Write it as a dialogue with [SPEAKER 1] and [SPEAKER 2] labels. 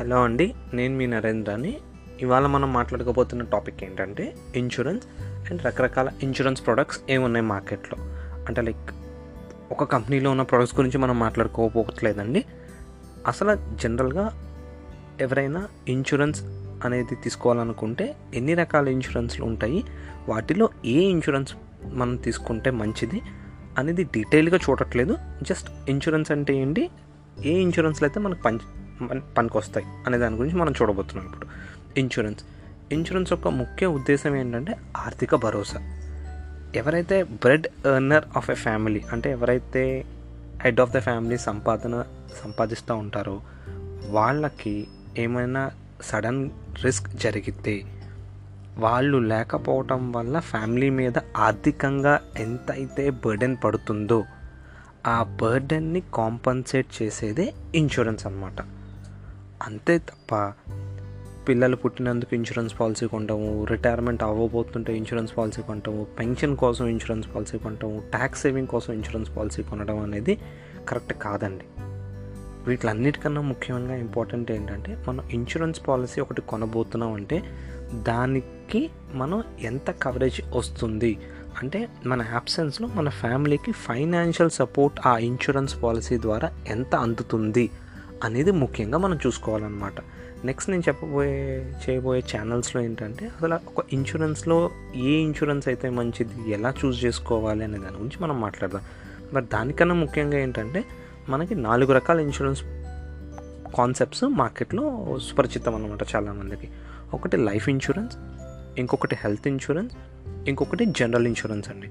[SPEAKER 1] Hello అండి నేను మీ నరేంద్రని. ఇవాళ మనం మాట్లాడుకోబోతున్న టాపిక్ ఏంటంటే ఇన్సూరెన్స్ అండ్ రకరకాల ఇన్సూరెన్స్ ప్రొడక్ట్స్ ఏమున్నాయి మార్కెట్లో? అంటే లైక్ ఒక కంపెనీలో ఉన్న ప్రొడక్ట్స్ గురించి మనం మాట్లాడుకోకపోవట్లేదండి. అసలు జనరల్గా ఎవరైనా ఇన్సూరెన్స్ అనేది తీసుకోవాలనుకుంటే ఎన్ని రకాల ఇన్సూరెన్స్లు ఉంటాయి? వాటిలో ఏ ఇన్సూరెన్స్ మనం తీసుకుంటే మంచిది? అనేది డీటెయిల్గా చూడట్లేదు. జస్ట్ ఇన్సూరెన్స్ అంటే ఏంటి? ఏ ఇన్సూరెన్స్లు అయితే మనకు పని పనికి వస్తాయి అనే దాని గురించి మనం చూడబోతున్నాం ఇప్పుడు. ఇన్సూరెన్స్ ఇన్సూరెన్స్ యొక్క ముఖ్య ఉద్దేశం ఏంటంటే ఆర్థిక భరోసా. ఎవరైతే bread earner of a family అంటే ఎవరైతే హెడ్ ఆఫ్ ద ఫ్యామిలీ సంపాదన సంపాదిస్తూ ఉంటారో వాళ్ళకి ఏమైనా సడన్ రిస్క్ జరిగితే వాళ్ళు లేకపోవటం వల్ల ఫ్యామిలీ మీద ఆర్థికంగా ఎంతైతే బర్డెన్ పడుతుందో ఆ బర్డెన్ని కాంపన్సేట్ చేసేదే ఇన్సూరెన్స్ అనమాట అంతే తప్ప పిల్లలు పుట్టినందుకు ఇన్సూరెన్స్ పాలసీ కొంటాము రిటైర్మెంట్ అవ్వబోతుంటే ఇన్సూరెన్స్ పాలసీ కొంటాము పెన్షన్ కోసం ఇన్సూరెన్స్ పాలసీ కొంటాము ట్యాక్స్ సేవింగ్ కోసం ఇన్సూరెన్స్ పాలసీ కొనడం అనేది కరెక్ట్ కాదండి. వీటిలన్నిటికన్నా ముఖ్యంగా ఇంపార్టెంట్ ఏంటంటే మనం ఇన్సూరెన్స్ పాలసీ ఒకటి కొనబోతున్నాం అంటే దానికి మనం ఎంత కవరేజ్ వస్తుంది? అంటే మన యాబ్సెన్స్లో మన ఫ్యామిలీకి ఫైనాన్షియల్ సపోర్ట్ ఆ ఇన్సూరెన్స్ పాలసీ ద్వారా ఎంత అందుతుంది? అనేది ముఖ్యంగా మనం చూసుకోవాలన్నమాట. నెక్స్ట్ నేను చెప్పబోయే చేయబోయే ఛానల్స్లో ఏంటంటే అసలు ఒక ఇన్సూరెన్స్లో ఏ ఇన్సూరెన్స్ అయితే మంచిది ఎలా చూస్ చేసుకోవాలి అనే దాని గురించి మనం మాట్లాడదాం. బట్ దానికన్నా ముఖ్యంగా ఏంటంటే మనకి నాలుగు రకాల ఇన్సూరెన్స్ కాన్సెప్ట్స్ మార్కెట్లో సుపరిచితం అనమాట చాలామందికి. ఒకటి లైఫ్ ఇన్సూరెన్స్ ఇంకొకటి హెల్త్ ఇన్సూరెన్స్ ఇంకొకటి జనరల్ ఇన్సూరెన్స్ అండి.